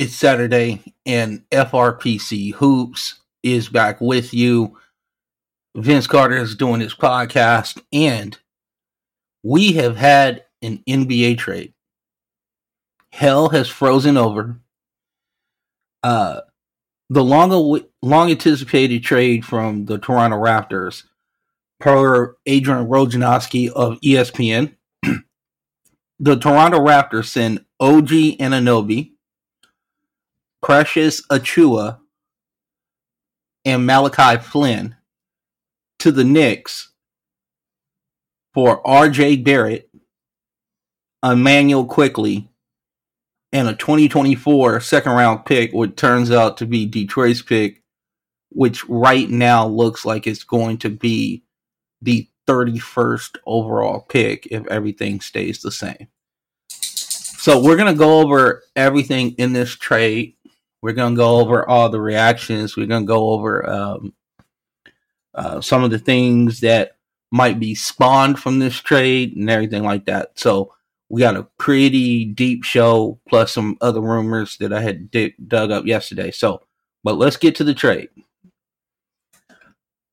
It's Saturday, and FRPC Hoops is back with you. Vince Carter is doing his podcast, and we have had an NBA trade. Hell has frozen over. Uh, the long long anticipated trade from the Toronto Raptors, per Adrian Wojnarowski of ESPN. the Toronto Raptors send OG Anunoby Precious Achiuwa, and Malachi Flynn to the Knicks for RJ Barrett, Immanuel Quickley, and a 2024 second round pick, which turns out to be Detroit's pick, which right now looks like it's going to be the 31st overall pick if everything stays the same. So we're going to go over everything in this trade we're to go over all the reactions. We're to go over um, uh, some of the things that might be spawned from this trade and everything like that. So we got a pretty deep show plus some other rumors that I had dug up yesterday. So, but let's get to the trade.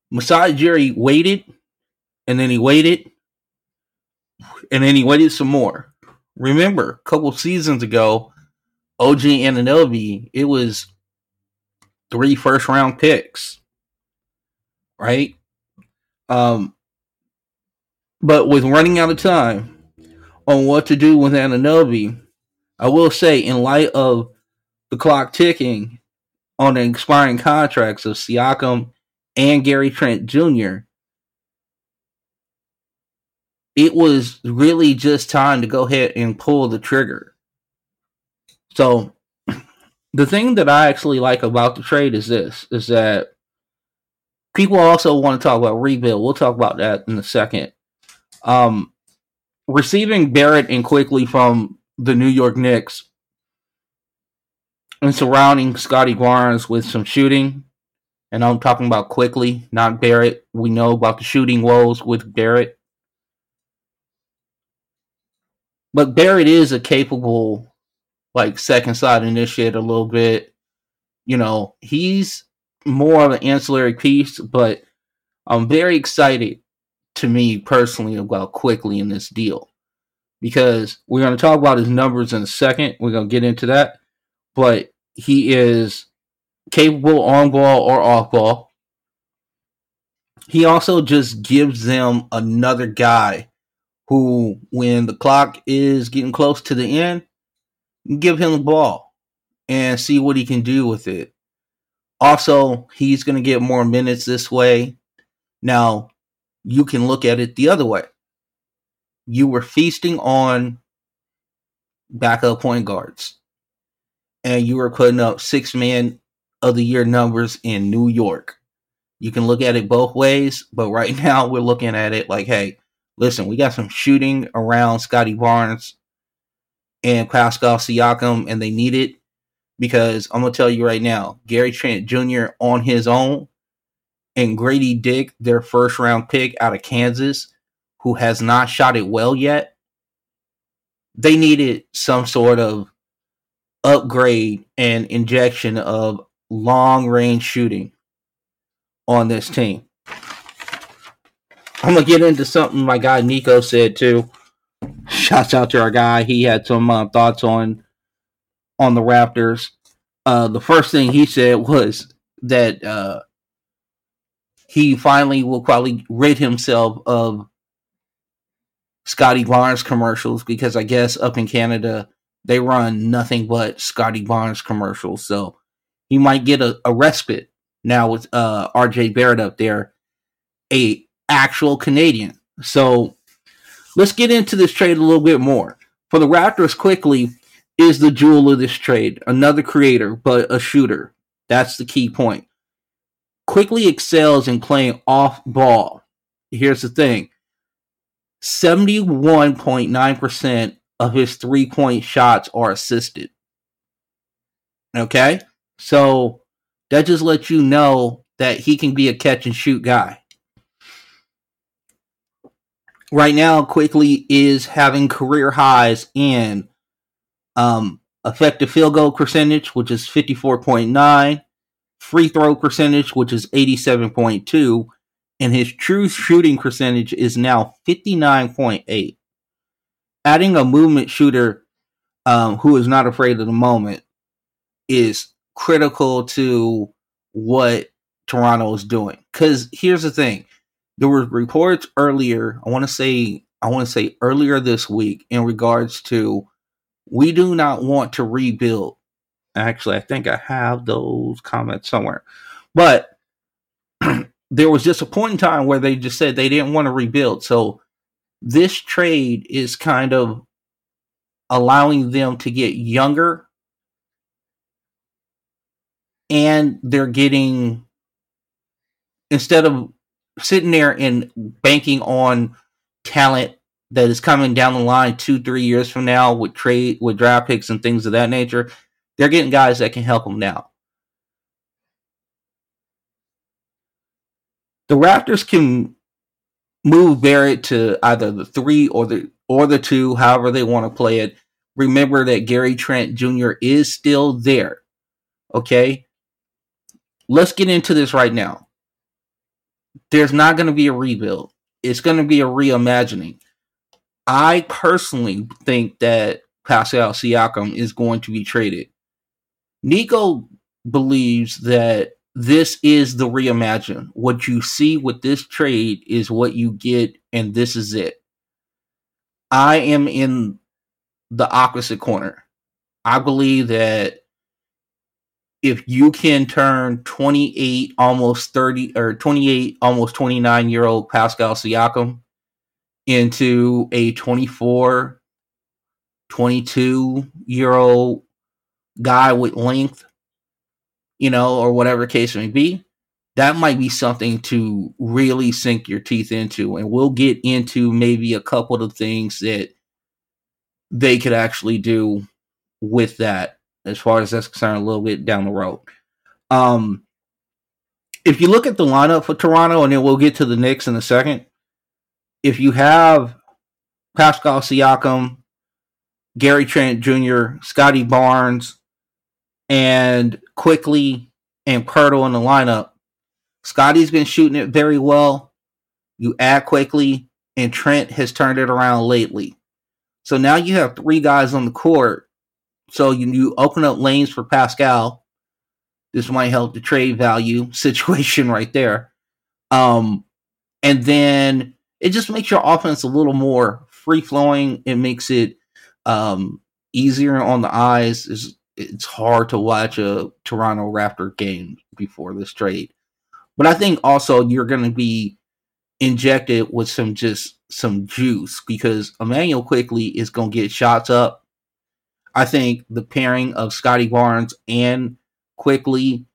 Masai Ujiri waited, and then he waited, and then he waited some more. Remember, a couple seasons ago, OG Anunoby, it was three first round picks, right? Um, but with running out of time on what to do with Anunoby, I will say, in light of the clock ticking on the expiring contracts of Siakam and Gary Trent Jr., it was really just time to go ahead and pull the trigger. So the thing that I actually like about the trade is this is that people also want to talk about rebuild. We'll talk about that in a second. Um, receiving Barrett and Quickley from the New York Knicks and surrounding Scottie Barnes with some shooting. And I'm talking about Quickley, not Barrett. We know about the shooting woes with Barrett. But Barrett is a capable like second side initiate a little bit. You know, he's more of an ancillary piece, but I'm very excited to me personally about Quickley in this deal because we're going to talk about his numbers in a second. We're going to get into that, but he is capable on ball or off ball. He also just gives them another guy who, when the clock is getting close to the end, give him the ball and see what he can do with it. Also, he's going to get more minutes this way. Now, you can look at it the other way. You were feasting on backup point guards, and you were putting up six man of the year numbers in New York. You can look at it both ways, but right now we're looking at it like, hey, listen, we got some shooting around Scottie Barnes and Pascal Siakam, and they need it because I'm gonna tell you right now, Gary Trent Jr. on his own and Gradey Dick, their first round pick out of Kansas, who has not shot it well yet, they needed some sort of upgrade and injection of long range shooting on this team. I'm gonna get into something my guy Nico said too Shouts out to our guy. He had some uh, thoughts on on the Raptors. Uh, the first thing he said was that uh, he finally will probably rid himself of Scottie Barnes commercials because I guess up in Canada they run nothing but Scottie Barnes commercials. So he might get a, a respite now with uh, RJ Barrett up there, a actual Canadian. So Let's get into this trade a little bit more. For the Raptors, Quickley, is the jewel of this trade. Another creator, but a shooter. That's the key point. Quickley excels in playing off ball. Here's the thing 71.9% of his three point shots are assisted. Okay? So that just lets you know that he can be a catch and shoot guy right now Quickley is having career highs in um effective field goal percentage, which is 54.9, free throw percentage, which is 87.2, and his true shooting percentage is now 59.8. Adding a movement shooter um, who is not afraid of the moment is critical to what Toronto is doing. Because here's the thing: there were reports earlier. I want to say I want to say earlier this week in regards to we do not want to rebuild. Actually, I think I have those comments somewhere, but there was just a point in time where they just said they didn't want to rebuild. So this trade is kind of allowing them to get younger and they're getting instead of sitting there and banking on talent that is coming down the line two, three years from now with trade with draft picks and things of that nature, they're getting guys that can help them now. The Raptors can move Barrett to either the three or the or the two, however they want to play it. Remember that Gary Trent Jr. is still there. Okay? Let's get into this right now. There's not going to be a rebuild. It's going to be a reimagining. I personally think that Pascal Siakam is going to be traded. Nico believes that this is the reimagine. What you see with this trade is what you get, and this is it. I am in the opposite corner. I believe that if you can turn 28, almost 30, or 28, almost 29 year old Pascal Siakam into a 24, 22 year old guy with length, you know, or whatever case may be, that might be something to really sink your teeth into. And we'll get into maybe a couple of things that they could actually do with that as far as that's concerned a little bit down the road. Um, if you look at the lineup for Toronto, and then we'll get to the Knicks in a second, if you have Pascal Siakam, Gary Trent Jr., Scottie Barnes, and Quickley and Poeltl in the lineup, Scottie's been shooting it very well. You add Quickley, and Trent has turned it around lately. So now you have three guys on the court. So you, you open up lanes for Pascal. This might help the trade value situation right there. Um, and then it just makes your offense a little more free flowing. It makes it um, easier on the eyes. It's, it's hard to watch a Toronto Raptor game before this trade. But I think also you're going to be injected with some just some juice because Immanuel Quickley is going to get shots up. I think the pairing of Scottie Barnes and Quickley,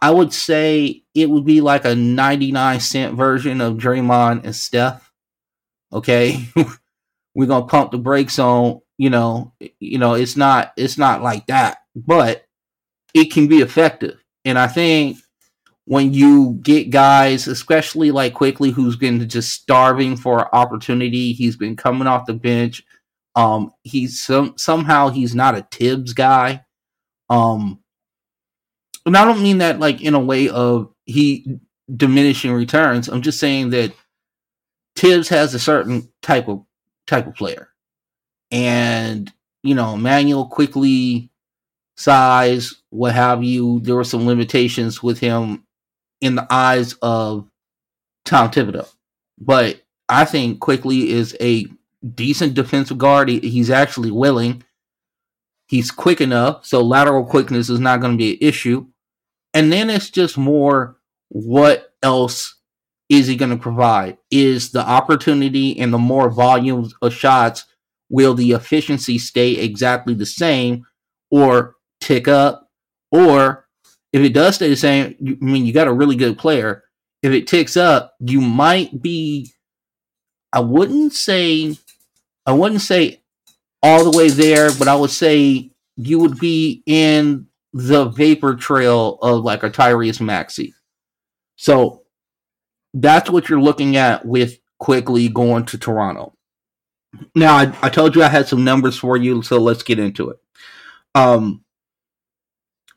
I would say it would be like a 99 cent version of Draymond and Steph. Okay. We're going to pump the brakes on, you know, you know, it's not it's not like that, but it can be effective. And I think when you get guys, especially like Quickley, who's been just starving for opportunity, he's been coming off the bench. Um, he's some somehow he's not a Thibs guy. Um, and I don't mean that like in a way of he diminishing returns. I'm just saying that Thibs has a certain type of type of player, and you know, Manuel Quickley size, what have you. There were some limitations with him in the eyes of Tom Thibodeau, but I think Quickley is a decent defensive guard. He, he's actually willing. He's quick enough, so lateral quickness is not going to be an issue. And then it's just more what else is he going to provide? Is the opportunity and the more volumes of shots, will the efficiency stay exactly the same or tick up? Or if it does stay the same, I mean, you got a really good player. If it ticks up, you might be, I wouldn't say, I wouldn't say all the way there, but I would say you would be in the vapor trail of like a Tyrese Maxey. So that's what you're looking at with Quickley going to Toronto. Now, I, I, told you I had some numbers for you, so let's get into it. Um,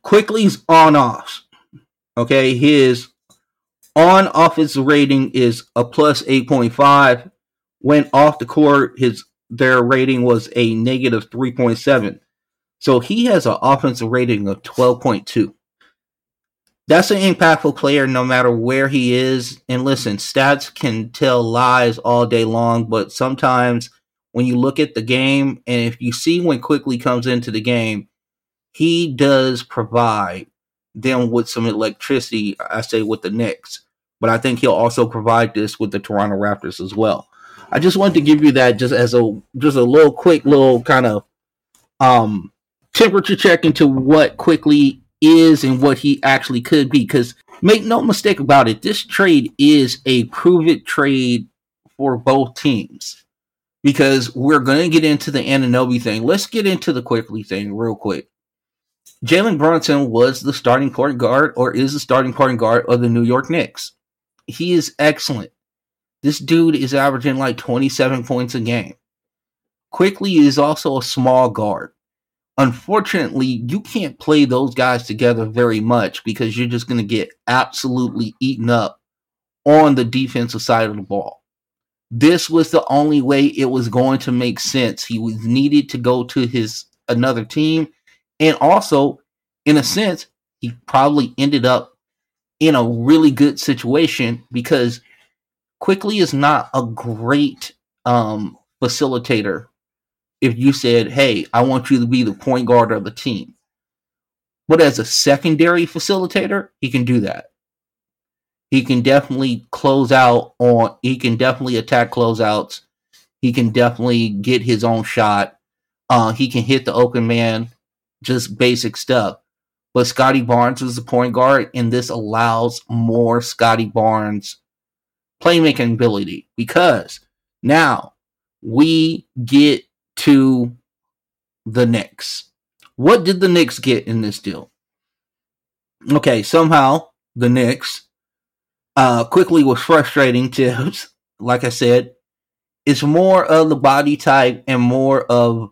Quickley's on off. Okay, his on offense rating is a plus 8.5. When off the court, his their rating was a negative 3.7. So he has an offensive rating of 12.2. That's an impactful player no matter where he is. And listen, stats can tell lies all day long, but sometimes when you look at the game and if you see when Quickley comes into the game, he does provide them with some electricity, I say with the Knicks. But I think he'll also provide this with the Toronto Raptors as well. I just wanted to give you that just as a just a little quick little kind of um temperature check into what Quickley is and what he actually could be. Because make no mistake about it, this trade is a prove it trade for both teams. Because we're going to get into the Anunoby thing. Let's get into the Quickley thing real quick. Jalen Brunson was the starting point guard, or is the starting point guard of the New York Knicks. He is excellent. This dude is averaging like 27 points a game. Quickley is also a small guard unfortunately, you can't play those guys together very much because you're just going to get absolutely eaten up on the defensive side of the ball. This was the only way it was going to make sense. He was needed to go to his another team, and also, in a sense, he probably ended up in a really good situation because Quickley is not a great um, facilitator if you said, hey, I want you to be the point guard of the team. But as a secondary facilitator, he can do that. He can definitely close out on, he can definitely attack closeouts. He can definitely get his own shot. Uh, he can hit the open man, just basic stuff. But Scottie Barnes is the point guard, and this allows more Scottie Barnes playmaking ability because now we get to the Knicks. What did the Knicks get in this deal? Okay, somehow the Knicks uh, Quickley was frustrating Thibs. Like I said, it's more of the body type and more of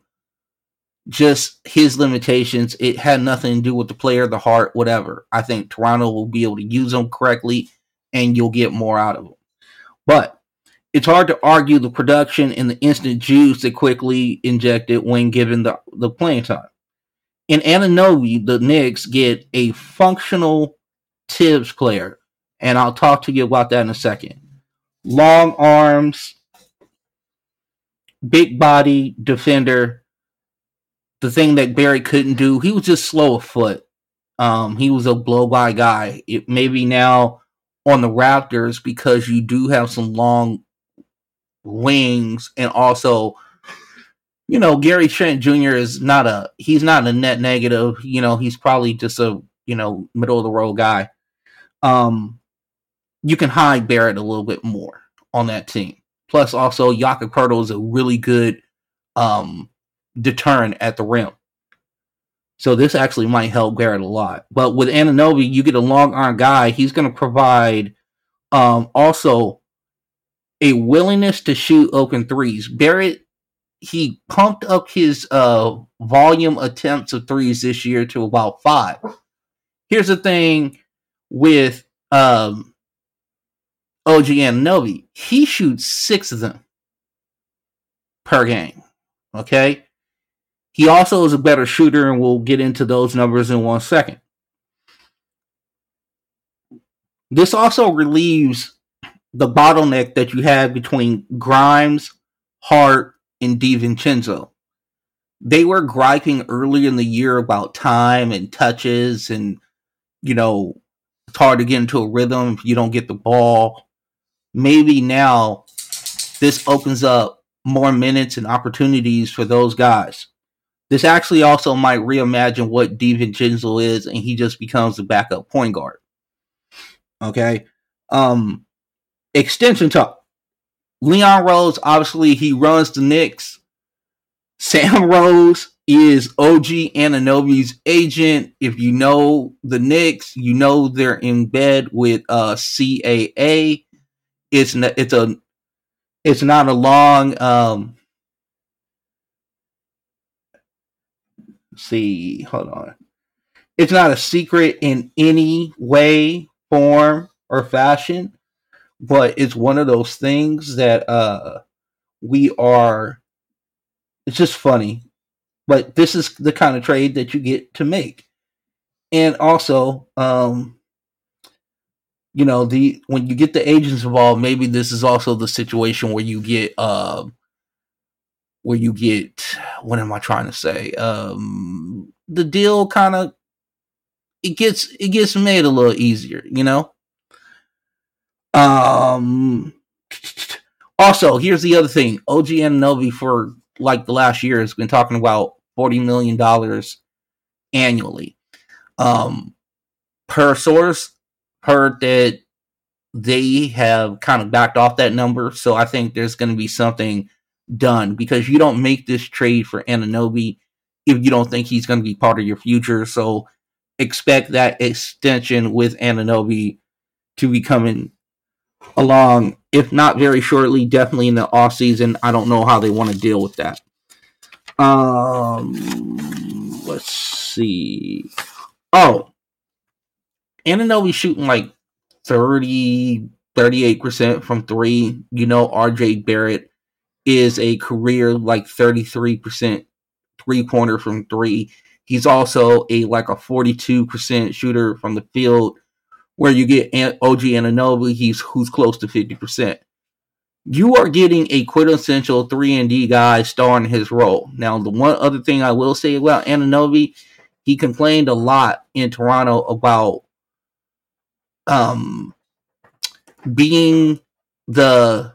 just his limitations. It had nothing to do with the player, the heart, whatever. I think Toronto will be able to use them correctly and you'll get more out of them. But it's hard to argue the production and the instant juice that Quickley injected when given the, the playing time. In Anunoby, the Knicks get a functional Thibs player, and I'll talk to you about that in a second. Long arms, big body defender. The thing that Barry couldn't do, he was just slow of foot. Um, he was a blow by guy. It maybe now on the Raptors because you do have some long wings and also you know Gary Trent Jr. is not a he's not a net negative. You know he's probably just a you know middle of the road guy. Um, you can hide Barrett a little bit more on that team. Plus, also Jakob Poeltl is a really good um deterrent at the rim. So this actually might help Barrett a lot. But with Anunoby, you get a long arm guy. He's going to provide um, also a willingness to shoot open threes. Barrett he pumped up his uh, volume attempts of threes this year to about five. Here's the thing with um, OG Anunoby. He shoots six of them per game. Okay? He also is a better shooter, and we'll get into those numbers in one second. This also relieves the bottleneck that you have between Grimes, Hart, and DiVincenzo. They were griping early in the year about time and touches, and you know, it's hard to get into a rhythm if you don't get the ball. Maybe now this opens up more minutes and opportunities for those guys. This actually also might reimagine what DiVincenzo is, and he just becomes the backup point guard. Okay. Um, extension talk. Leon Rose, obviously, he runs the Knicks. Sam Rose is OG Anunoby's agent. If you know the Knicks, you know they're in bed with uh, CAA. It's not, it's a it's not a long um, see, hold on. It's not a secret in any way, form, or fashion, but it's one of those things that uh we are it's just funny. But this is the kind of trade that you get to make. And also, um you know, the when you get the agents involved, maybe this is also the situation where you get uh where you get what am I trying to say? Um the deal kind of it gets it gets made a little easier, you know? Um also, here's the other thing. OG Anunoby for like the last year has been talking about 40 million dollars annually. Um per source heard that they have kind of backed off that number, so I think there's going to be something done because you don't make this trade for Anunoby if you don't think he's going to be part of your future. So expect that extension with Anunoby to be coming along, if not very shortly, definitely in the off season. I don't know how they want to deal with that. Um, let's see. Oh, Anunoby shooting like 30, 38% from three. You know, RJ Barrett is a career like 33% three pointer from three. He's also a like a 42% shooter from the field, where you get OG Anunoby, he's who's close to 50%. You are getting a quintessential 3 and D guy starring his role. Now, the one other thing I will say about Anunoby, he complained a lot in Toronto about um being the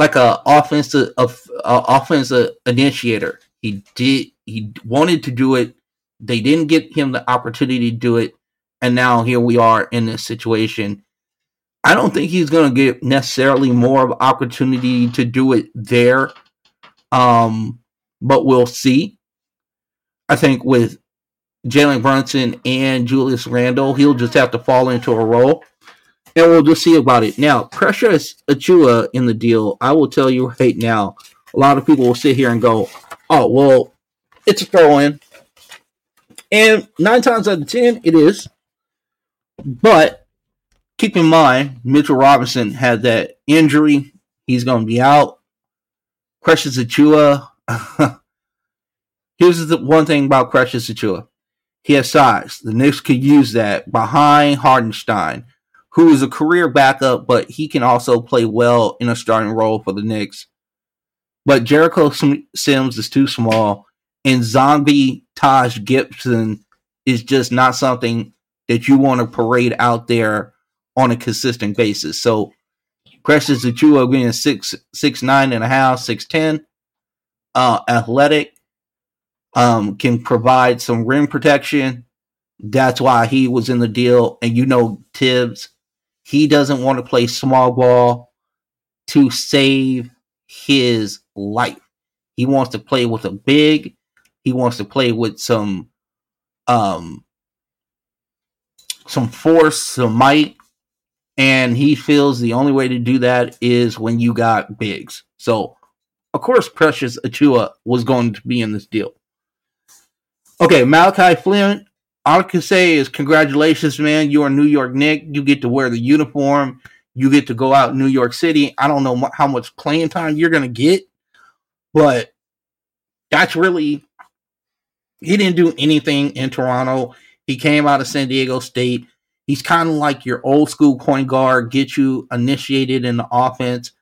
like a offensive a, a offensive initiator. He did he wanted to do it. They didn't get him the opportunity to do it, and now here we are in this situation. I don't think he's going to get necessarily more of opportunity to do it there, um, but we'll see. I think with Jalen Brunson and Julius Randle, he'll just have to fall into a role and we'll just see about it. Now, Precious Achiuwa in the deal, I will tell you right now, a lot of people will sit here and go, oh, well, it's a throw in. And nine times out of ten, it is. But keep in mind, Mitchell Robinson had that injury. He's going to be out. Precious Achiuwa. Here's the one thing about Precious Achiuwa. He has size. The Knicks could use that behind Hartenstein who is a career backup, but he can also play well in a starting role for the Knicks. But Jericho Sims is too small, and zombie Taj Gibson is just not something that you want to parade out there on a consistent basis. So Precious Achiuwa being six six nine and a half, six ten, uh, athletic, um, can provide some rim protection. That's why he was in the deal. And you know Thibs he doesn't want to play small ball to save his life. He wants to play with a big. He wants to play with some um some force, some might, and he feels the only way to do that is when you got bigs. So, of course, Precious Achiuwa was going to be in this deal. Okay, Malachi Flynn all I can say is congratulations, man. You're a New York Nick. You get to wear the uniform. You get to go out New York City. I don't know how much playing time you're going to get, but that's really, he didn't do anything in Toronto. He came out of San Diego State. He's kind of like your old school point guard, get you initiated in the offense.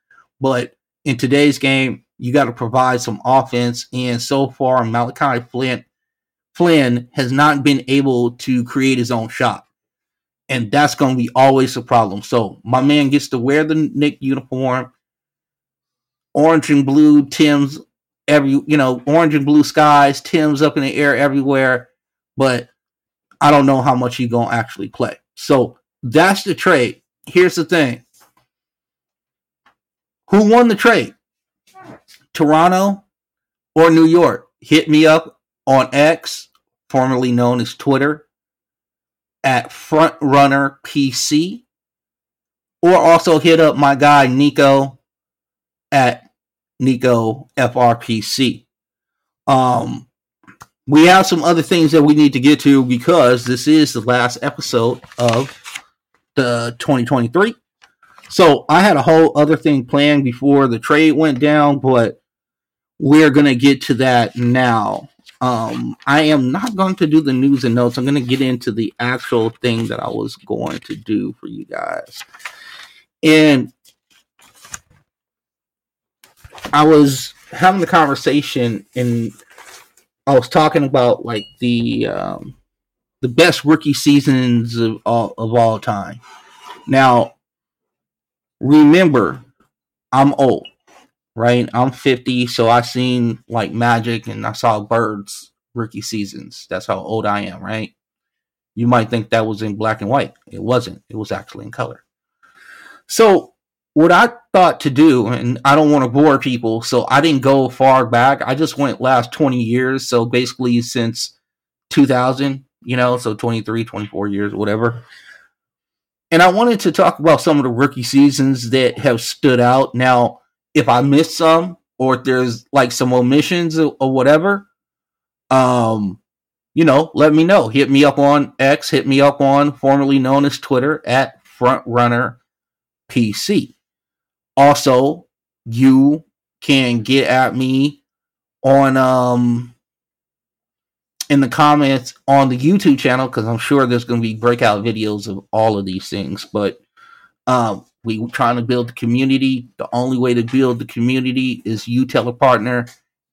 But in today's game, you got to provide some offense. And so far, Malachi Flint Flynn has not been able to create his own shot. And that's going to be always a problem. So my man gets to wear the Knick uniform, orange and blue Tim's every you know orange and blue skies, Tim's up in the air everywhere. But I don't know how much he's gonna actually play. So that's the trade. Here's the thing: who won the trade? Toronto or New York? Hit me up on X formerly known as Twitter, at Frontrunner PC, or also hit up my guy Nico at Nico FRPC. Um, we have some other things that we need to get to because this is the last episode of the 2023. So I had a whole other thing planned before the trade went down, but we're gonna get to that now. Um, I am not going to do the news and notes. I'm going to get into the actual thing that I was going to do for you guys. And I was having the conversation and I was talking about like the um, the best rookie seasons of all of all time. Now, remember, I'm old, right? I'm 50, so I seen like Magic and I saw Birds rookie seasons. That's how old I am, right? You might think that was in black and white. It wasn't. It was actually in color. So what I thought to do, and I don't want to bore people, so I didn't go far back. I just went last 20 years. So basically since 2000, you know, so 23, 24 years, whatever. And I wanted to talk about some of the rookie seasons that have stood out. Now, if I missed some or if there's like some omissions or, whatever, um, you know, let me know. Hit me up on X, hit me up on formerly known as Twitter at Frontrunner PC. Also, you can get at me on um in the comments on the YouTube channel because I'm sure there's going to be breakout videos of all of these things. But um, we trying to build the community. The only way to build the community is you tell a partner,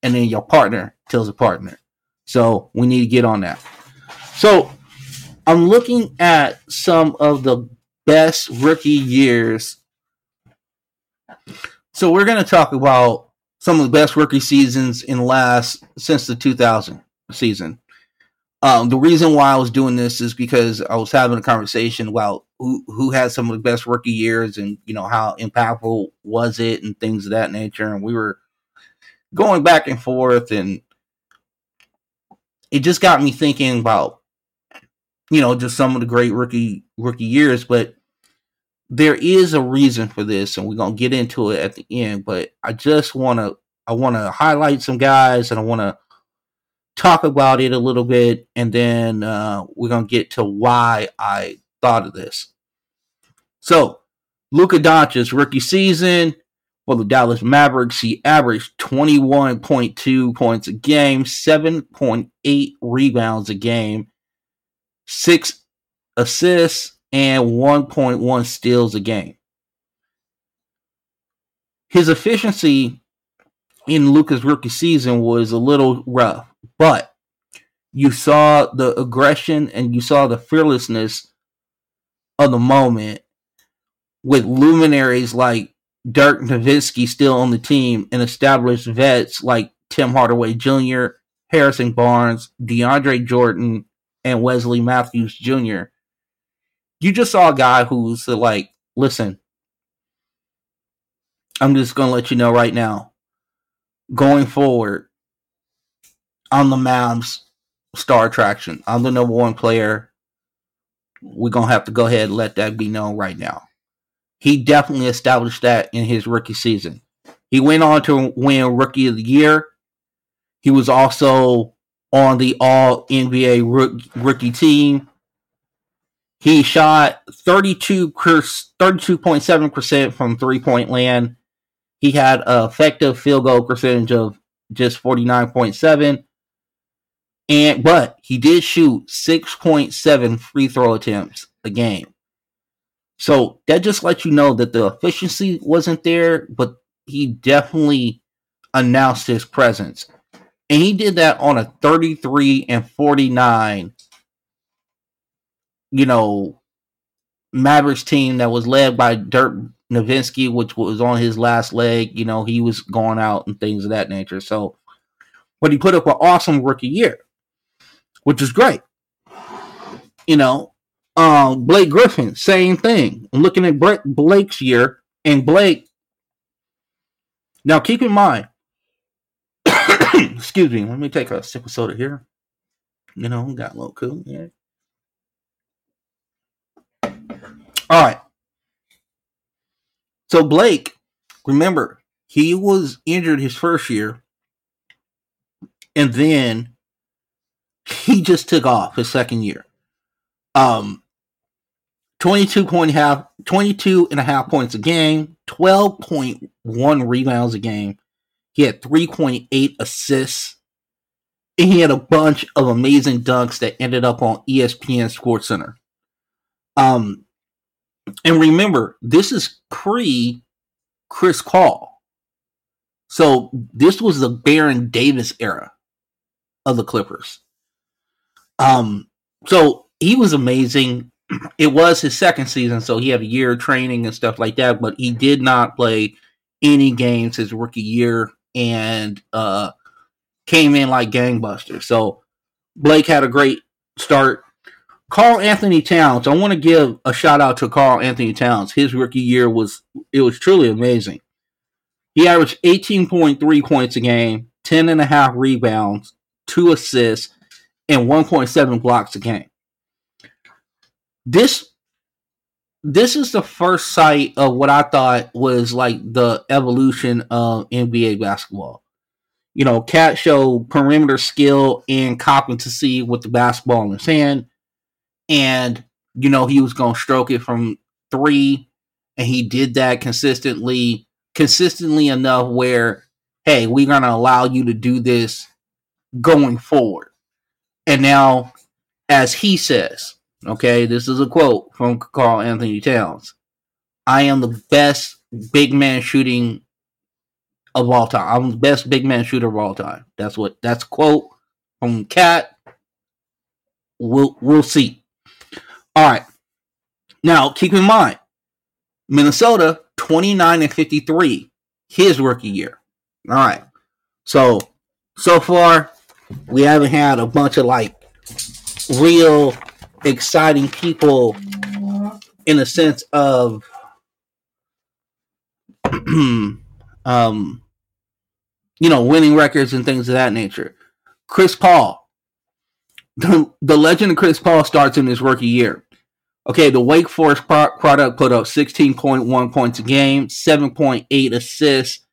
and then your partner tells a partner. So we need to get on that. So I'm looking at some of the best rookie years so we're going to talk about some of the best rookie seasons in last since the 2000 season. Um, the reason why I was doing this is because I was having a conversation about who who had some of the best rookie years and you know how impactful was it and things of that nature, and we were going back and forth, and it just got me thinking about you know just some of the great rookie rookie years, but there is a reason for this, and we're gonna get into it at the end. But I just want to I want to highlight some guys, and I want to talk about it a little bit, and then uh, we're gonna get to why I thought of this. So, Luka Doncic rookie season for the Dallas Mavericks, he averaged 21.2 points a game, 7.8 rebounds a game, six assists, and 1.1 steals a game. His efficiency in Luka's rookie season was a little rough, but you saw the aggression and you saw the fearlessness of the moment with luminaries like Dirk Nowitzki still on the team and established vets like Tim Hardaway Jr., Harrison Barnes, DeAndre Jordan, and Wesley Matthews Jr you just saw a guy who's like, listen, I'm just gonna let you know right now. Going forward, I'm the Mavs star attraction. I'm the number one player. We're gonna have to go ahead and let that be known right now. He definitely established that in his rookie season. He went on to win Rookie of the Year. He was also on the All NBA rookie team. He shot 32 32.7% from three point land. He had an effective field goal percentage of just 49.7. And but he did shoot 6.7 free throw attempts a game. So that just lets you know that the efficiency wasn't there, but he definitely announced his presence. And he did that on a 33 and 49 you know, Mavericks team that was led by Dirk Nowitzki, which was on his last leg. You know, he was going out and things of that nature. So, but he put up an awesome rookie year, which is great. You know, um, Blake Griffin, same thing. I'm looking at Blake's year, and Blake. Now, keep in mind, excuse me, let me take a sip of soda here. You know, got a little cool. Yeah. All right. So Blake, remember, he was injured his first year, and then he just took off his second year. Um, 22 point half, 22 and a half points a game, 12.1 rebounds a game. He had 3.8 assists. And he had a bunch of amazing dunks that ended up on ESPN Sports Center. Um, and remember, this is pre Chris Paul. So this was the Baron Davis era of the Clippers. Um, so he was amazing. It was his second season, so he had a year of training and stuff like that, but he did not play any games his rookie year and uh came in like gangbusters. So Blake had a great start. Karl-Anthony Towns, I want to give a shout out to Karl-Anthony Towns. His rookie year was it was truly amazing. He averaged 18.3 points a game, 10 and a half rebounds, two assists, and 1.7 blocks a game. This this is the first sight of what I thought was like the evolution of NBA basketball. You know, KAT showed perimeter skill and competency with the basketball in his hand. And, you know, he was going to stroke it from three. And he did that consistently, consistently enough where, hey, we're going to allow you to do this going forward. And now, as he says, okay, this is a quote from Karl-Anthony Towns I am the best big man shooting of all time. I'm the best big man shooter of all time. That's what that's quote from KAT. We'll we'll see. All right. Now keep in mind, Minnesota 29 and 53, his rookie year. All right. So so far we haven't had a bunch of like real exciting people in a sense of um you know winning records and things of that nature. Chris paul. The, the legend of chris paul starts in his rookie year. Okay the wake forest product put up 16.1 points a game 7.8 assists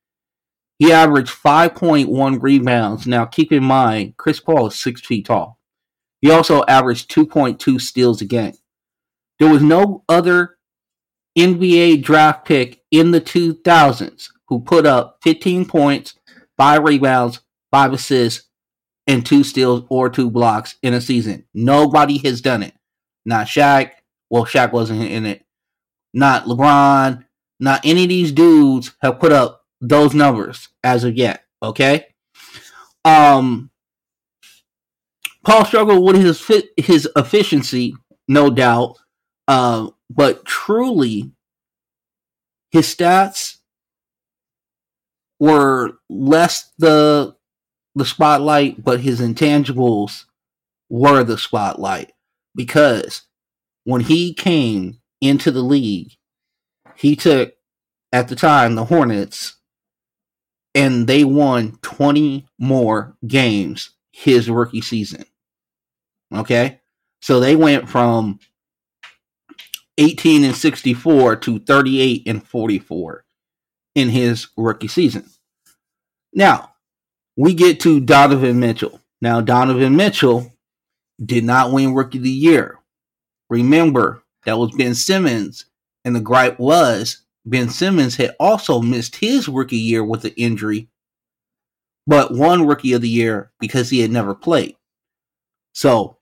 he averaged 5.1 rebounds. Now, keep in mind, Chris Paul is six feet tall. He also averaged 2.2 steals a game. There was no other NBA draft pick in the 2000s who put up 15 points, five rebounds, five assists, and two steals or two blocks in a season. Nobody has done it. Not Shaq. Well, Shaq wasn't in it. Not LeBron. Not any of these dudes have put up those numbers as of yet. Okay. Um, Paul struggled with his fit, his efficiency, no doubt. Uh, but truly, his stats were less the the spotlight, but his intangibles were the spotlight because when he came into the league, he took at the time the Hornets and they won 20 more games his rookie season. Okay? So they went from 18 and 64 to 38 and 44 in his rookie season. Now, we get to Donovan Mitchell. Now, Donovan Mitchell did not win Rookie of the Year. Remember, that was Ben Simmons, and the gripe was Ben Simmons had also missed his rookie year with an injury, but won rookie of the year because he had never played. So,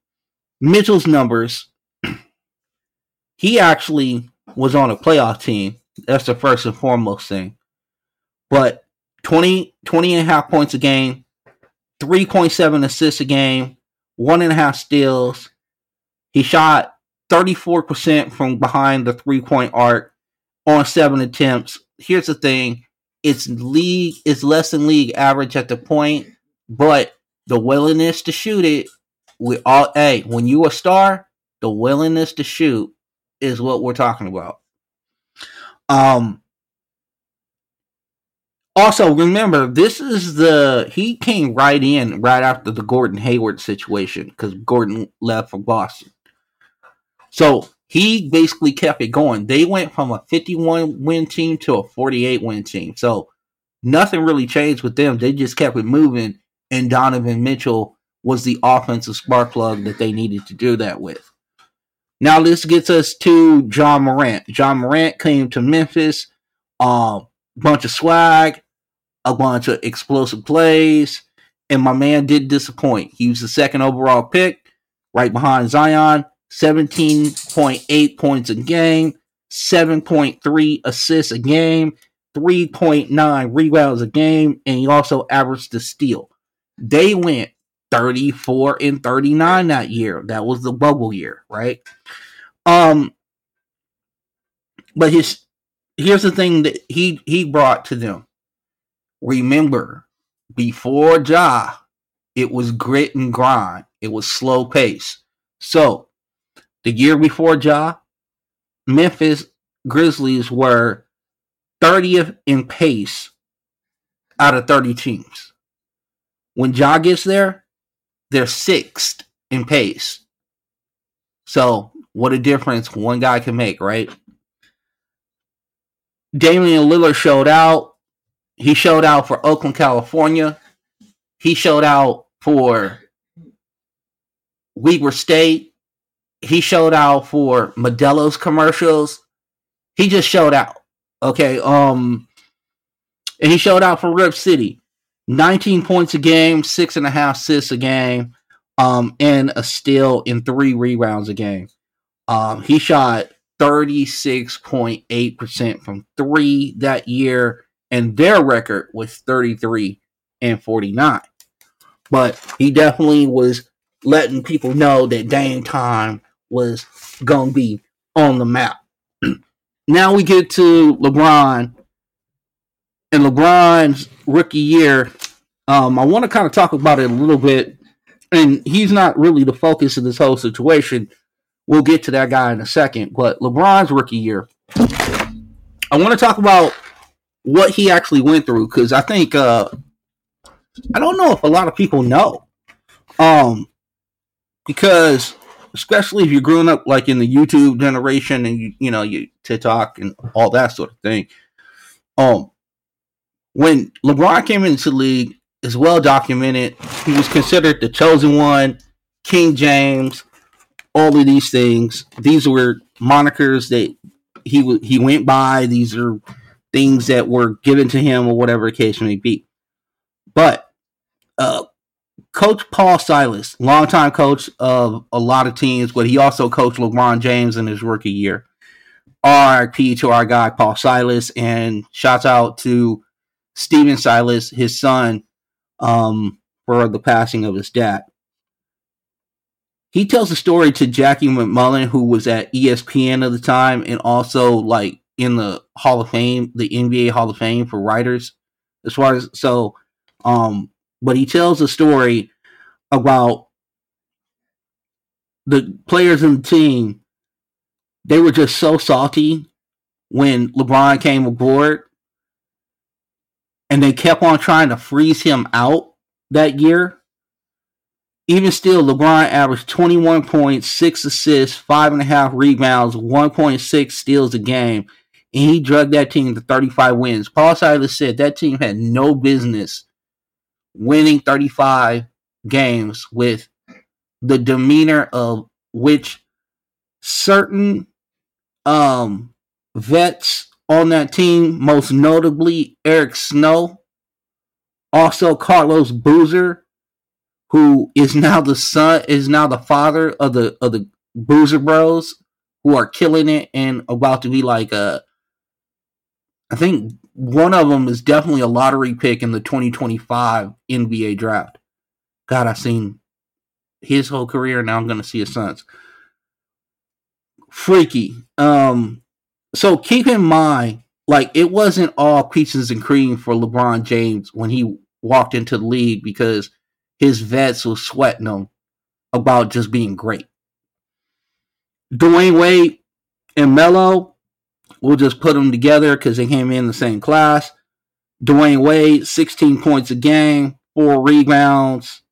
Mitchell's numbers, he actually was on a playoff team. That's the first and foremost thing. But 20, 20 and a half points a game, 3.7 assists a game, one and a half steals. He shot 34% from behind the three point arc on seven attempts. Here's the thing: it's league, it's less than league average at the point, but the willingness to shoot it, we all. Hey, when you a star, the willingness to shoot is what we're talking about. Um. Also, remember this is the he came right in right after the Gordon Hayward situation because Gordon left for Boston. So he basically kept it going. They went from a 51 win team to a 48 win team. So nothing really changed with them. They just kept it moving, and Donovan Mitchell was the offensive spark plug that they needed to do that with. Now this gets us to Ja Morant. Ja Morant came to Memphis, a um, bunch of swag, a bunch of explosive plays, and my man did disappoint. He was the second overall pick, right behind Zion, 17.8 points a game, 7.3 assists a game, 3.9 rebounds a game, and he also averaged a steal. They went 34 and 39 that year. That was the bubble year, right? Um but his here's the thing that he he brought to them. Remember, before Ja, it was grit and grind. It was slow pace. So, the year before Ja, Memphis Grizzlies were 30th in pace out of 30 teams. When Ja gets there, they're sixth in pace. So, what a difference one guy can make, right? Damian Lillard showed out. He showed out for Oakland, California. He showed out for Weber State. He showed out for Modelo's commercials. He just showed out. Okay. Um and he showed out for Rip City. 19 points a game, six and a half assists a game, um, and a steal in three rebounds a game. Um, he shot 36.8% from three that year, and their record was 33 and 49. But he definitely was letting people know that Dame Time was to be on the map. now we get to LeBron and LeBron's rookie year. Um, I want to kind of talk about it a little bit, and he's not really the focus of this whole situation. We'll get to that guy in a second, but LeBron's rookie year. I want to talk about what he actually went through because I think uh, I don't know if a lot of people know. Um, because especially if you're growing up like in the YouTube generation and you you know you TikTok and all that sort of thing. Um, when LeBron came into the league, is well documented. He was considered the chosen one, King James, all of these things. These were monikers that he he went by. These are things that were given to him, or whatever the case may be. But uh, Coach Paul Silas, longtime coach of a lot of teams, but he also coached LeBron James in his rookie year. RIP to our guy Paul Silas, and shouts out to Stephen Silas, his son, um, for the passing of his dad. He tells a story to Jackie MacMullan, who was at ESPN at the time, and also like in the Hall of Fame, the NBA Hall of Fame for writers. As far as so, um, but he tells a story about the players in the team. They were just so salty when LeBron came aboard, and they kept on trying to freeze him out that year. Even still, LeBron averaged 21 points, six assists, five and a half rebounds, 1.6 steals a game, and he drugged that team to 35 wins. Paul Silas said that team had no business winning 35 games with the demeanor of which certain um, vets on that team, most notably Eric Snow, also Carlos Boozer, who is now the son is now the father of the of the Boozer Bros, who are killing it and about to be like a. I think one of them is definitely a lottery pick in the 2025 NBA draft. God, I've seen his whole career. Now I'm going to see his sons. Freaky. Um, so keep in mind, like it wasn't all peaches and cream for LeBron James when he walked into the league because his vets were sweating him about just being great. Dwyane Wade and Melo, We'll just put them together because they came in the same class. Dwyane Wade, 16 points a game, four rebounds,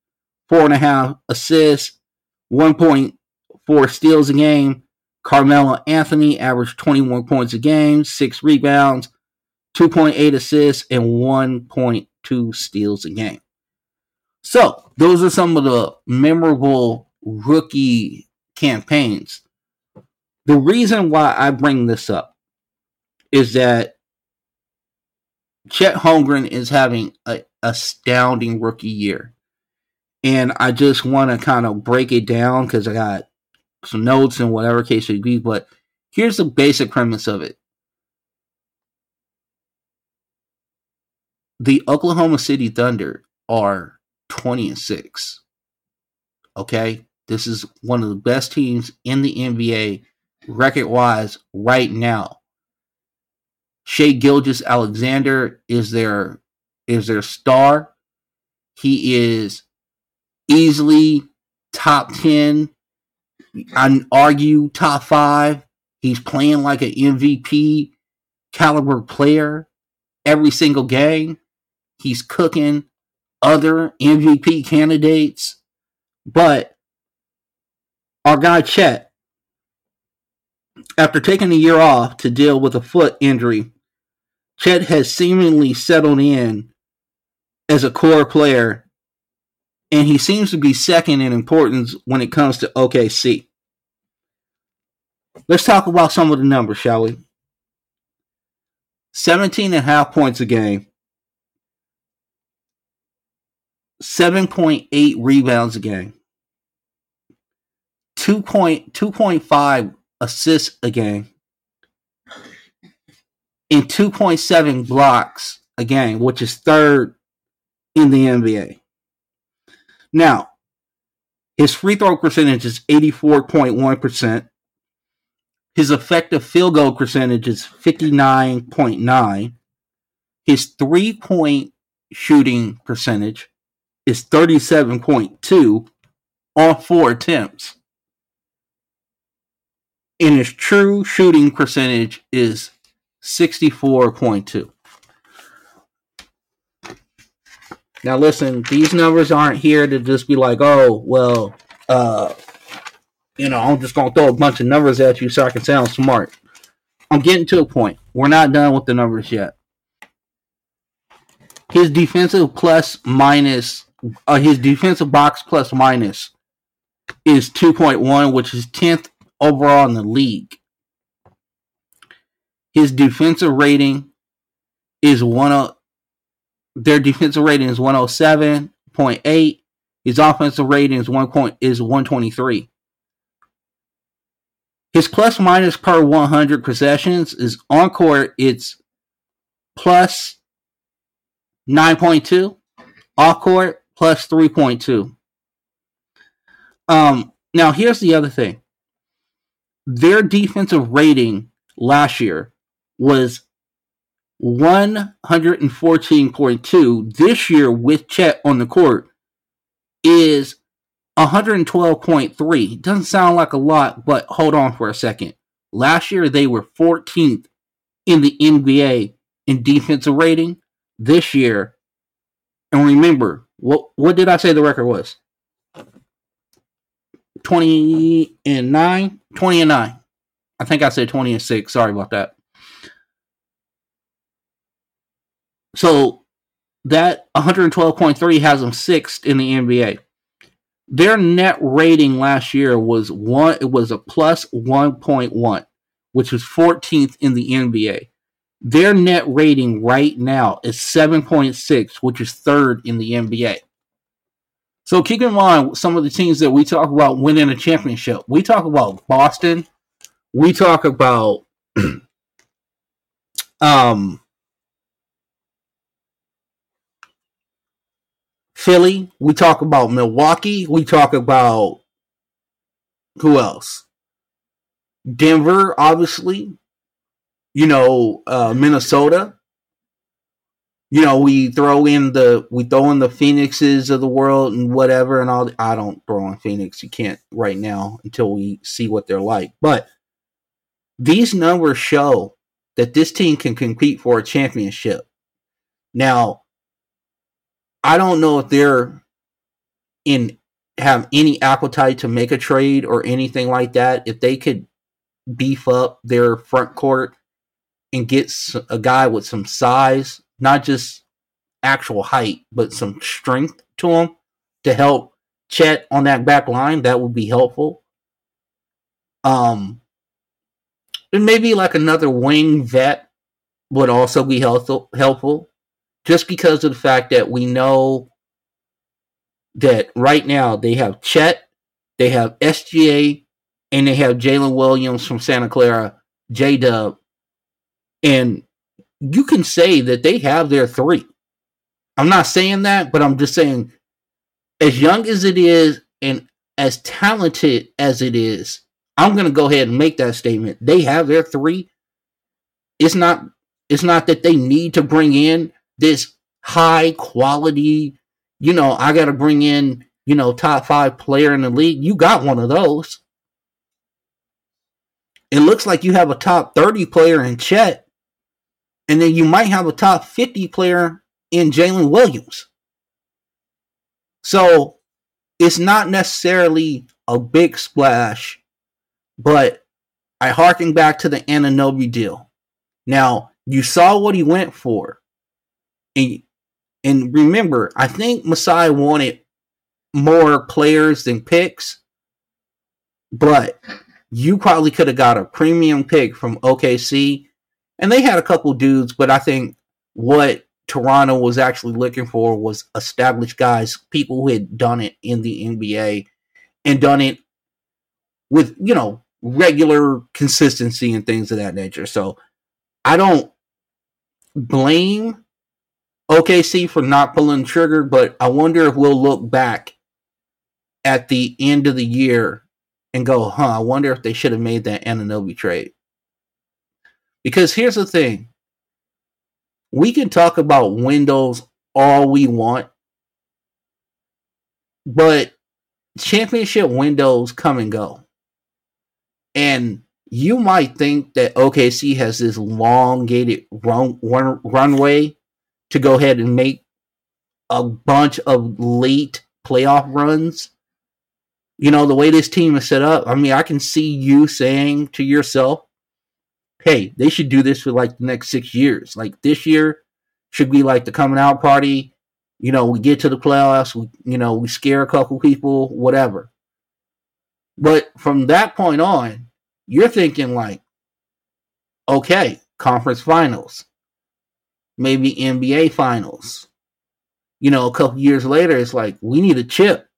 four and a half assists, 1.4 steals a game. Carmelo Anthony averaged 21 points a game, six rebounds, 2.8 assists, and 1.2 steals a game. So, those are some of the memorable rookie campaigns. The reason why I bring this up is that Chet Holmgren is having an astounding rookie year. And I just want to kind of break it down because I got some notes and whatever case it be. But here's the basic premise of it the Oklahoma City Thunder are 20 and 6. Okay? This is one of the best teams in the NBA record wise right now. Shai Gilgeous-Alexander is their is their star. He is easily top 10. I argue top 5. He's playing like an MVP caliber player every single game. He's cooking other MVP candidates. But our guy Chet, after taking a year off to deal with a foot injury, Chet has seemingly settled in as a core player, and he seems to be second in importance when it comes to OKC. Let's talk about some of the numbers, shall we? 17 and a half points a game, 7.8 rebounds a game, 2.2.5 assists a game, and 2.7 blocks a game, which is third in the NBA. Now, his free throw percentage is 84.1%. His effective field goal percentage is 59.9. His three point shooting percentage is 37.2 on four attempts. And his true shooting percentage is 64.2. Now listen, these numbers aren't here to just be like, oh, well, uh, you know, I'm just gonna throw a bunch of numbers at you so I can sound smart. I'm getting to a point. We're not done with the numbers yet. His defensive plus minus, uh, his defensive box plus minus is 2.1, which is 10th overall in the league. His defensive rating is one. of Their defensive rating is 107.8. His offensive rating is one point is 123. His plus minus per 100 possessions is on court. It's plus 9.2. Off court plus 3.2. Um, now here's the other thing. Their defensive rating last year was 114.2. This year with Chet on the court is 112.3 doesn't sound like a lot, but hold on for a second. Last year they were 14th in the NBA in defensive rating. This year, and remember, what what did I say the record was? 20 and 9? 20 and 9. I think I said 20 and 6. Sorry about that. So that 112.3 has them sixth in the NBA. Their net rating last year was one. It was a plus one point one, which was 14th in the NBA. Their net rating right now is 7.6, which is third in the NBA. So keep in mind some of the teams that we talk about winning a championship. We talk about Boston. We talk about um Philly. We talk about Milwaukee. We talk about who else? Denver, obviously. You know, uh, Minnesota. You know, we throw in the we throw in the Phoenixes of the world and whatever and all. I don't throw in Phoenix. You can't right now until we see what they're like. But these numbers show that this team can compete for a championship. Now, I don't know if they're in have any appetite to make a trade or anything like that. If they could beef up their front court and get a guy with some size, not just actual height, but some strength to him, to help Chet on that back line, that would be helpful. Um, and maybe like another wing vet would also be helpful. Helpful, just because of the fact that we know that right now they have Chet, they have SGA, and they have Jalen Williams from Santa Clara, J Dub, and you can say that they have their three. I'm not saying that, but I'm just saying, as young as it is and as talented as it is, I'm going to go ahead and make that statement. They have their three. It's not. It's not that they need to bring in this high quality. You know, I got to bring in you know top five player in the league. You got one of those. It looks like you have a top 30 player in Chet and then you might have a top 50 player in Jalen Williams. So it's not necessarily a big splash, but I harken back to the Anunoby deal. Now, you saw what he went for. And, and remember, I think Masai wanted more players than picks, but you probably could have got a premium pick from OKC and they had a couple dudes, but I think what Toronto was actually looking for was established guys, people who had done it in the NBA and done it with, you know, regular consistency and things of that nature. So I don't blame OKC for not pulling trigger, but I wonder if we'll look back at the end of the year and go, huh, I wonder if they should have made that Anunoby trade. Because here's the thing we can talk about windows all we want, but championship windows come and go. And you might think that OKC has this elongated run, run, runway to go ahead and make a bunch of late playoff runs. You know, the way this team is set up, I mean, I can see you saying to yourself, hey, they should do this for like the next six years. Like this year should be like the coming out party. You know, we get to the playoffs, we you know, we scare a couple people, whatever. But from that point on, you're thinking like, okay, conference finals, maybe NBA finals. You know, a couple years later, it's like, we need a chip.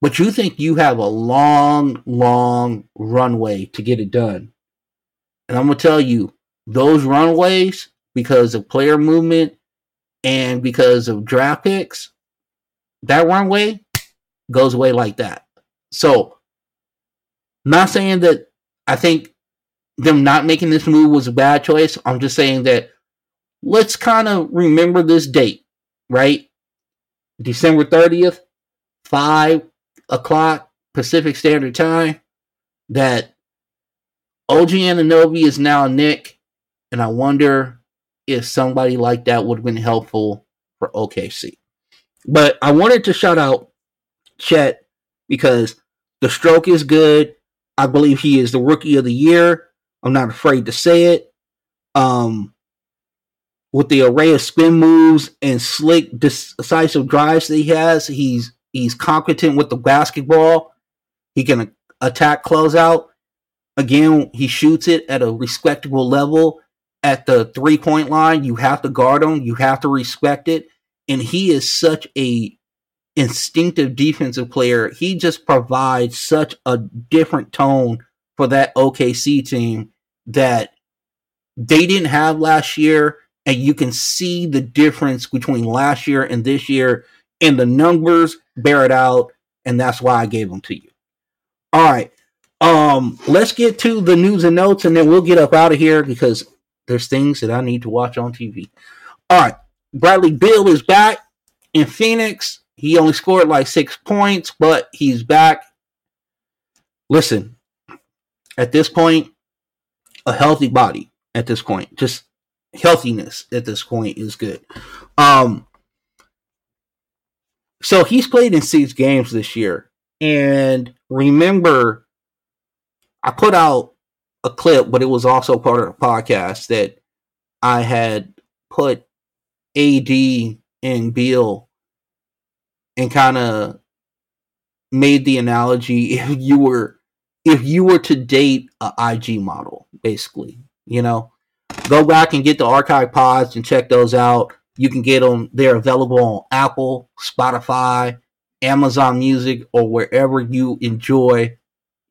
But you think you have a long, long runway to get it done. And I'm going to tell you, those runways, because of player movement and because of draft picks, that runway goes away like that. So, not saying that I think them not making this move was a bad choice. I'm just saying that let's kind of remember this date, right? December 30th, 5 o'clock Pacific Standard Time, that OG Anunoby is now Knick, and I wonder if somebody like that would have been helpful for OKC. But I wanted to shout out Chet because the stroke is good. I believe he is the rookie of the year. I'm not afraid to say it. Um, with the array of spin moves and slick, decisive drives that he has, he's he's competent with the basketball. He can attack closeout. Again, he shoots it at a respectable level at the three point line. You have to guard him. You have to respect it. And he is such a instinctive defensive player. He just provides such a different tone for that OKC team that they didn't have last year. And you can see the difference between last year and this year. And the numbers bear it out. And that's why I gave them to you. All right. Um, let's get to the news and notes, and then we'll get up out of here because there's things that I need to watch on TV. All right, Bradley Beal is back in Phoenix. He only scored like six points, but he's back. Listen, at this point, a healthy body at this point, just healthiness at this point is good. Um, so he's played in six games this year, and remember I put out a clip, but it was also part of the podcast that I had put AD and Beal and kind of made the analogy if you were if you were to date a IG model, basically, you know, go back and get the archive pods and check those out. You can get them; they're available on Apple, Spotify, Amazon Music, or wherever you enjoy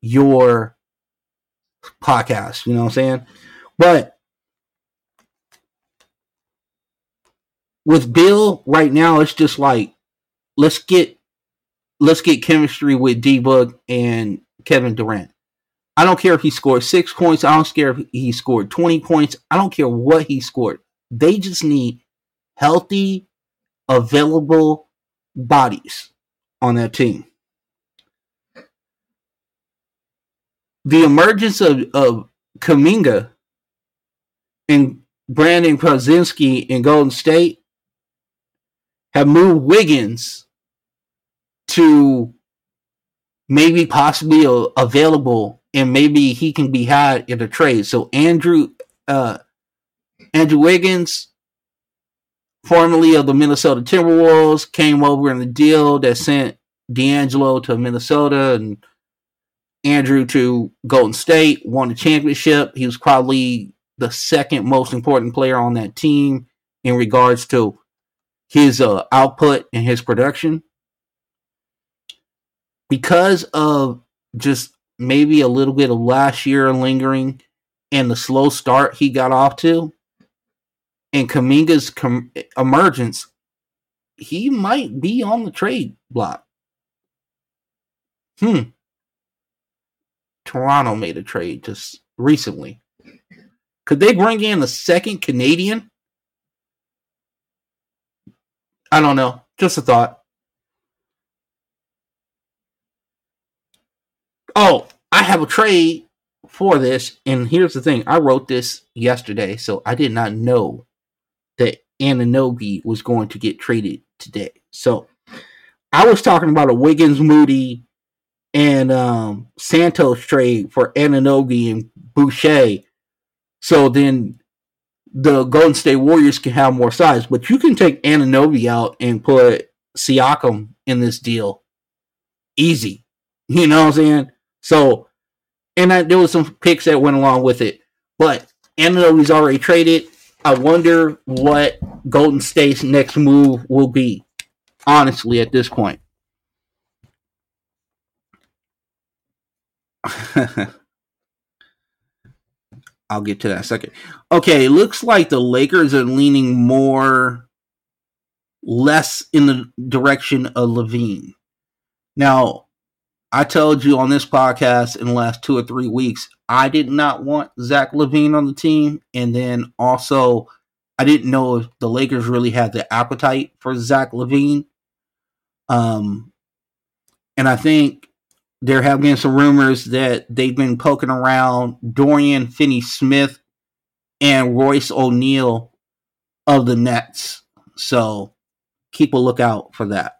your podcast. You know what I'm saying? But with Beal right now, it's just like let's get let's get chemistry with D Book and Kevin Durant. I don't care if he scored six points. I don't care if he scored 20 points. I don't care what he scored. They just need healthy, available bodies on that team. The emergence of, of Kuminga and Brandon Krasinski in Golden State have moved Wiggins to maybe possibly available and maybe he can be had in a trade. So Andrew uh, Andrew Wiggins, formerly of the Minnesota Timberwolves, came over in the deal that sent D'Angelo to Minnesota and Andrew to Golden State, won the championship. He was probably the second most important player on that team in regards to his uh, output and his production because of just maybe a little bit of last year lingering and the slow start he got off to, and Kuminga's com- emergence, he might be on the trade block. Hmm. Toronto made a trade just recently. Could they bring in a second Canadian? I don't know. Just a thought. Oh, I have a trade for this, and here's the thing: I wrote this yesterday, so I did not know that Anunoby was going to get traded today. So I was talking about a Wiggins, Moody, and um, Santos trade for Anunoby and Boucher. So then the Golden State Warriors can have more size, but you can take Anunoby out and put Siakam in this deal easy. You know what I'm saying? So, and I, there was some picks that went along with it. But even though he's already traded. I wonder what Golden State's next move will be. Honestly, at this point. I'll get to that second. Okay, it looks like the Lakers are leaning more less in the direction of LaVine. Now, I told you on this podcast in the last two or three weeks, I did not want Zach LaVine on the team. And then also, I didn't know if the Lakers really had the appetite for Zach LaVine. Um, and I think there have been some rumors that they've been poking around Dorian Finney Smith and Royce O'Neale of the Nets. So keep a lookout for that.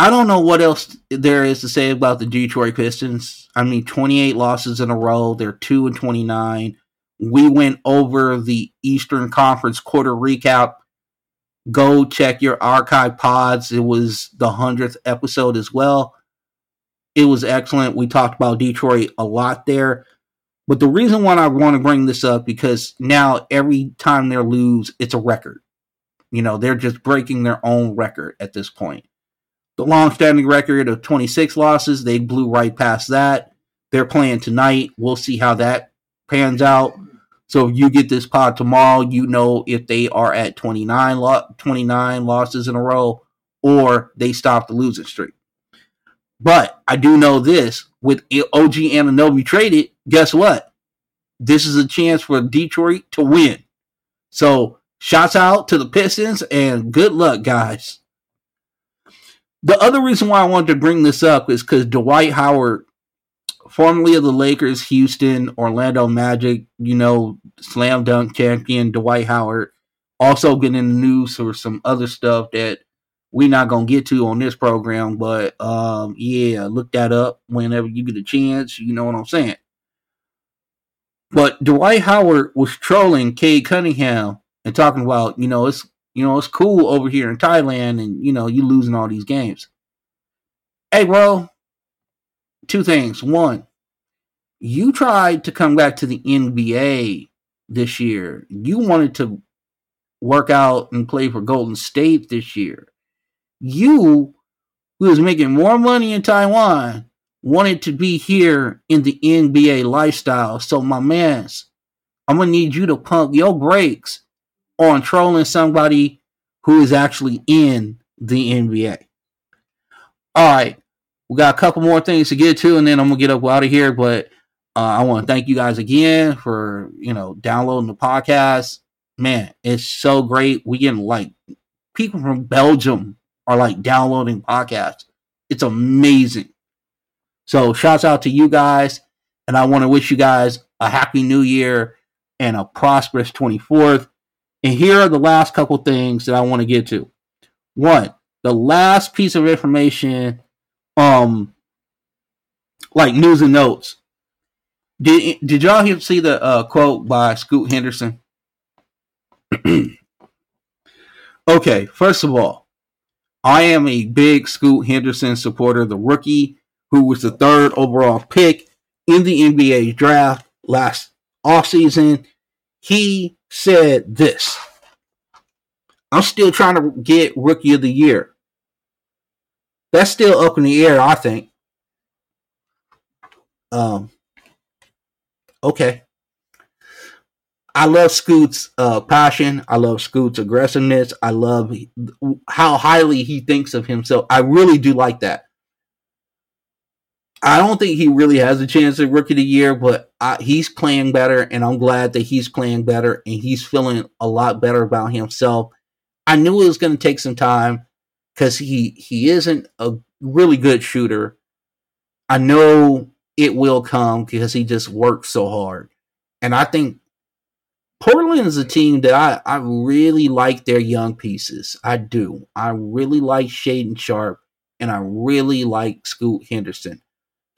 I don't know what else there is to say about the Detroit Pistons. I mean, 28 losses in a row. They're 2 and 29. We went over the Eastern Conference quarter recap. Go check your archive pods. It was the 100th episode as well. It was excellent. We talked about Detroit a lot there. But the reason why I want to bring this up because now every time they lose, it's a record. You know, they're just breaking their own record at this point the long-standing record of 26 losses. They blew right past that. They're playing tonight. We'll see how that pans out. So you get this pod tomorrow, you know if they are at 29, lo- 29 losses in a row or they stop the losing streak. But I do know this with OG Anunoby traded, guess what? This is a chance for Detroit to win. So, shouts out to the Pistons and good luck, guys. The other reason why I wanted to bring this up is because Dwight Howard, formerly of the Lakers, Houston, Orlando Magic, you know, slam dunk champion Dwight Howard, also getting in the news for some other stuff that we're not gonna get to on this program. But um, yeah, look that up whenever you get a chance. You know what I'm saying. But Dwight Howard was trolling Cade Cunningham and talking about, you know, it's You know, it's cool over here in Thailand, and you know, you losing all these games. Hey, bro. Two things. One, you tried to come back to the NBA this year. You wanted to work out and play for Golden State this year. You, who is making more money in Taiwan, wanted to be here in the NBA lifestyle. So, my mans, I'm gonna need you to pump your brakes on trolling somebody who is actually in the NBA. All right, we got a couple more things to get to, and then I'm gonna get up out of here. But uh, I want to thank you guys again for you know downloading the podcast. Man, it's so great. We getting like people from Belgium are like downloading podcasts. It's amazing. So shouts out to you guys, and I want to wish you guys a happy new year and a prosperous 24th. And here are the last couple things that I want to get to. One, the last piece of information, um, like news and notes. Did did y'all hear, see the uh, quote by Scoot Henderson? okay, first of all, I am a big Scoot Henderson supporter, the rookie who was the third overall pick in the NBA draft last offseason. He said this I'm still trying to get rookie of the year. That's still up in the air, I think. Um, okay. I love Scoot's uh, passion. I love Scoot's aggressiveness. I love how highly he thinks of himself. I really do like that. I don't think he really has a chance at rookie of the year, but I, he's playing better, and I'm glad that he's playing better and he's feeling a lot better about himself. I knew it was going to take some time because he he isn't a really good shooter. I know it will come because he just works so hard, and I think Portland is a team that I I really like their young pieces. I do. I really like Shaedon Sharpe, and I really like Scoot Henderson.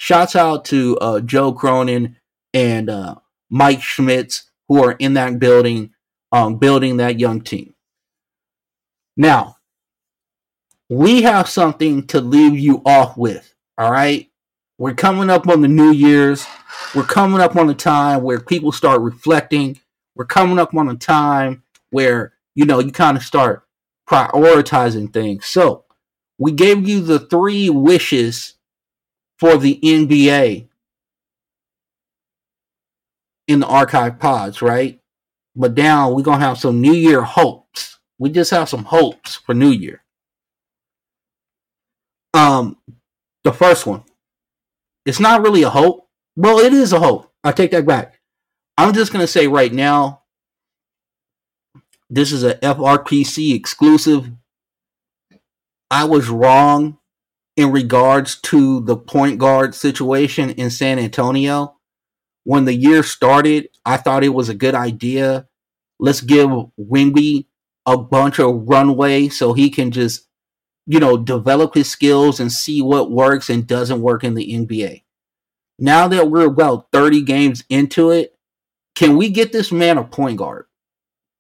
Shouts out to uh, Joe Cronin and uh, Mike Schmitz who are in that building, um, building that young team. Now, we have something to leave you off with. All right, we're coming up on the New Year's. We're coming up on a time where people start reflecting. We're coming up on a time where you know you kind of start prioritizing things. So, we gave you the three wishes for the NBA in the archive pods, right? But now we're gonna have some New Year hopes. We just have some hopes for New Year. Um, the first one. It's not really a hope. Well, it is a hope. I take that back. I'm just gonna say right now. This is a FRPC exclusive. I was wrong in regards to the point guard situation in San Antonio. When the year started, I thought it was a good idea. Let's give Wemby a bunch of runway so he can just, you know, develop his skills and see what works and doesn't work in the NBA. Now that we're about 30 games into it, can we get this man a point guard?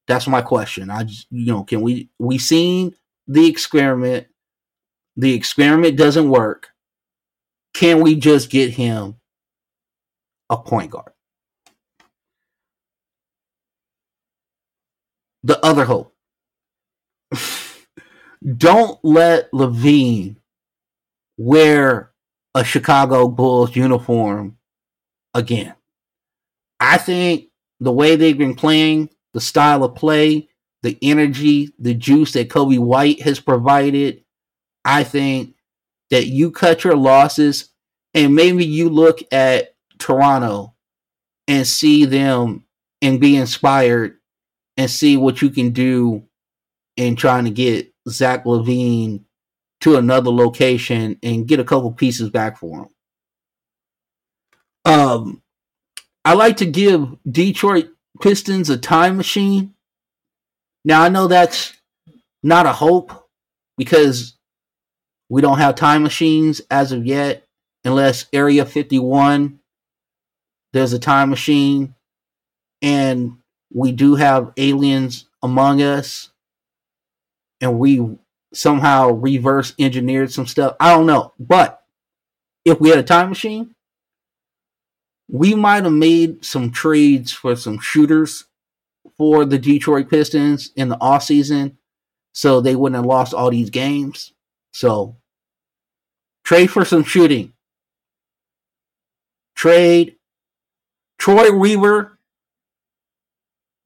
That's my question. I just, you know, can we we seen the experiment the experiment doesn't work, can we just get him a point guard? The other hope. Don't let LaVine wear a Chicago Bulls uniform again. I think the way they've been playing, the style of play, the energy, the juice that Coby White has provided, I think that you cut your losses and maybe you look at Toronto and see them and be inspired and see what you can do in trying to get Zach LaVine to another location and get a couple pieces back for him. Um, I like to give Detroit Pistons a time machine. Now I know that's not a hope because we don't have time machines as of yet, unless Area 51 there's a time machine, and we do have aliens among us. and we somehow reverse engineered some stuff. I don't know. But if we had a time machine, we might have made some trades for some shooters for the Detroit Pistons in the off season so they wouldn't have lost all these games. So trade for some shooting. Trade Troy Weaver.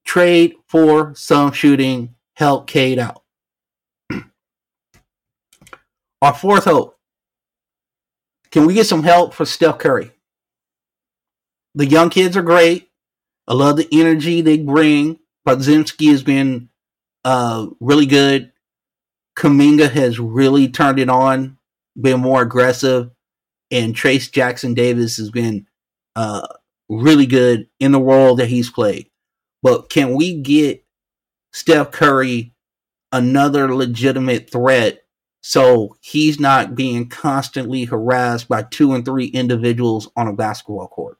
Trade for some shooting. Help Cade out. Our fourth hope. Can we get some help for Steph Curry? The young kids are great. I love the energy they bring. Podziemski has been uh, really good. Kuminga has really turned it on, been more aggressive, and Trayce Jackson-Davis has been uh, really good in the role that he's played. But can we get Steph Curry another legitimate threat so he's not being constantly harassed by two and three individuals on a basketball court?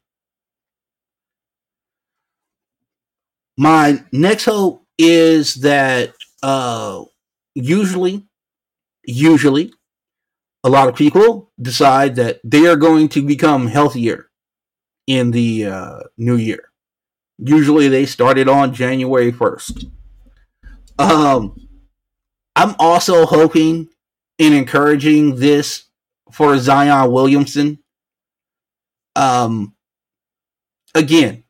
My next hope is that uh, usually, usually, a lot of people decide that they are going to become healthier in the uh, new year. Usually they started on January 1st. Um, I'm also hoping and encouraging this for Zion Williamson. Um, again,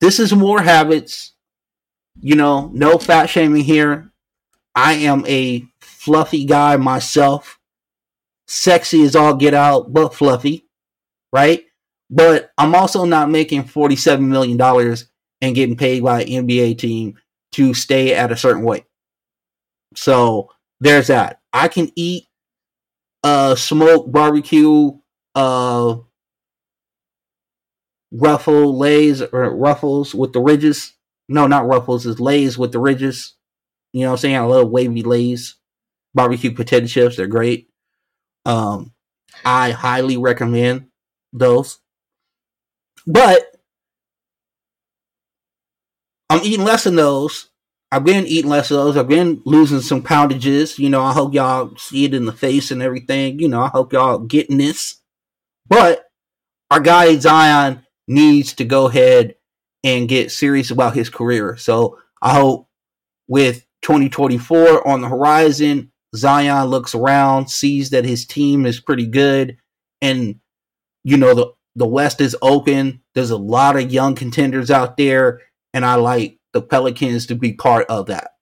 this is more habits. You know, no fat shaming here. I am a fluffy guy myself. Sexy as all get out, but fluffy, right? But I'm also not making $47 million and getting paid by an NBA team to stay at a certain weight. So there's that. I can eat uh smoke barbecue uh ruffle lays or ruffles with the ridges. No, not ruffles, it's lays with the ridges. You know what I'm saying? I love wavy lays. Barbecue potato chips, they're great. Um I highly recommend those. But I'm eating less of those. I've been eating less of those. I've been losing some poundages. You know, I hope y'all see it in the face and everything. You know, I hope y'all getting this. But our guy Zion needs to go ahead and get serious about his career. So I hope with 2024 on the horizon, Zion looks around, sees that his team is pretty good, and you know the the West is open. There's a lot of young contenders out there, and I like the Pelicans to be part of that.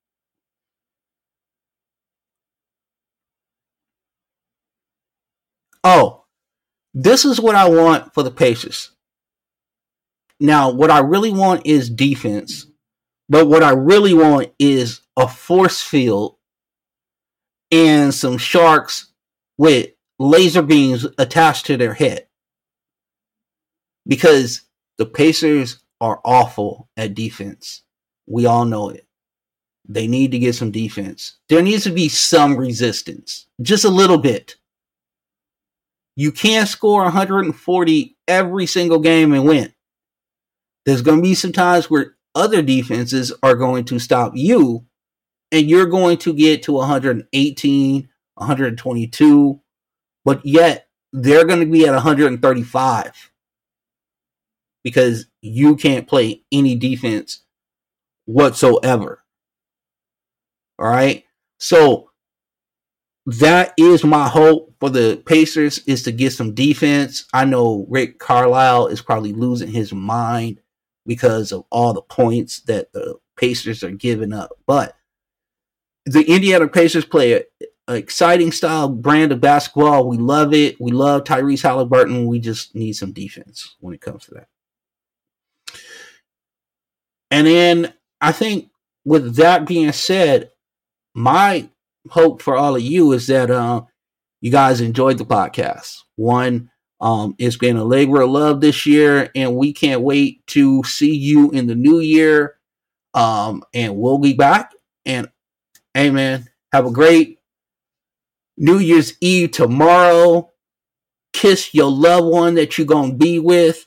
Oh, this is what I want for the Pacers. Now, what I really want is defense, but what I really want is a force field and some sharks with laser beams attached to their head because the Pacers are awful at defense. We all know it. They need to get some defense. There needs to be some resistance, just a little bit. You can't score 140 every single game and win. There's going to be some times where other defenses are going to stop you, and you're going to get to 118, 122, but yet they're going to be at 135 because you can't play any defense whatsoever. All right. So that is my hope for the Pacers is to get some defense. I know Rick Carlisle is probably losing his mind because of all the points that the Pacers are giving up. But the Indiana Pacers play an exciting style brand of basketball. We love it. We love Tyrese Halliburton. We just need some defense when it comes to that. And then I think with that being said, my hope for all of you is that uh, you guys enjoyed the podcast. One, um, it's been a labor of love this year, and we can't wait to see you in the new year. Um, and we'll be back. And Amen. have a great New Year's Eve tomorrow. Kiss your loved one that you're going to be with,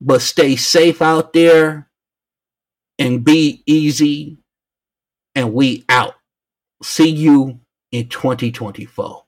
but stay safe out there and be easy. And we out. See you in 2024.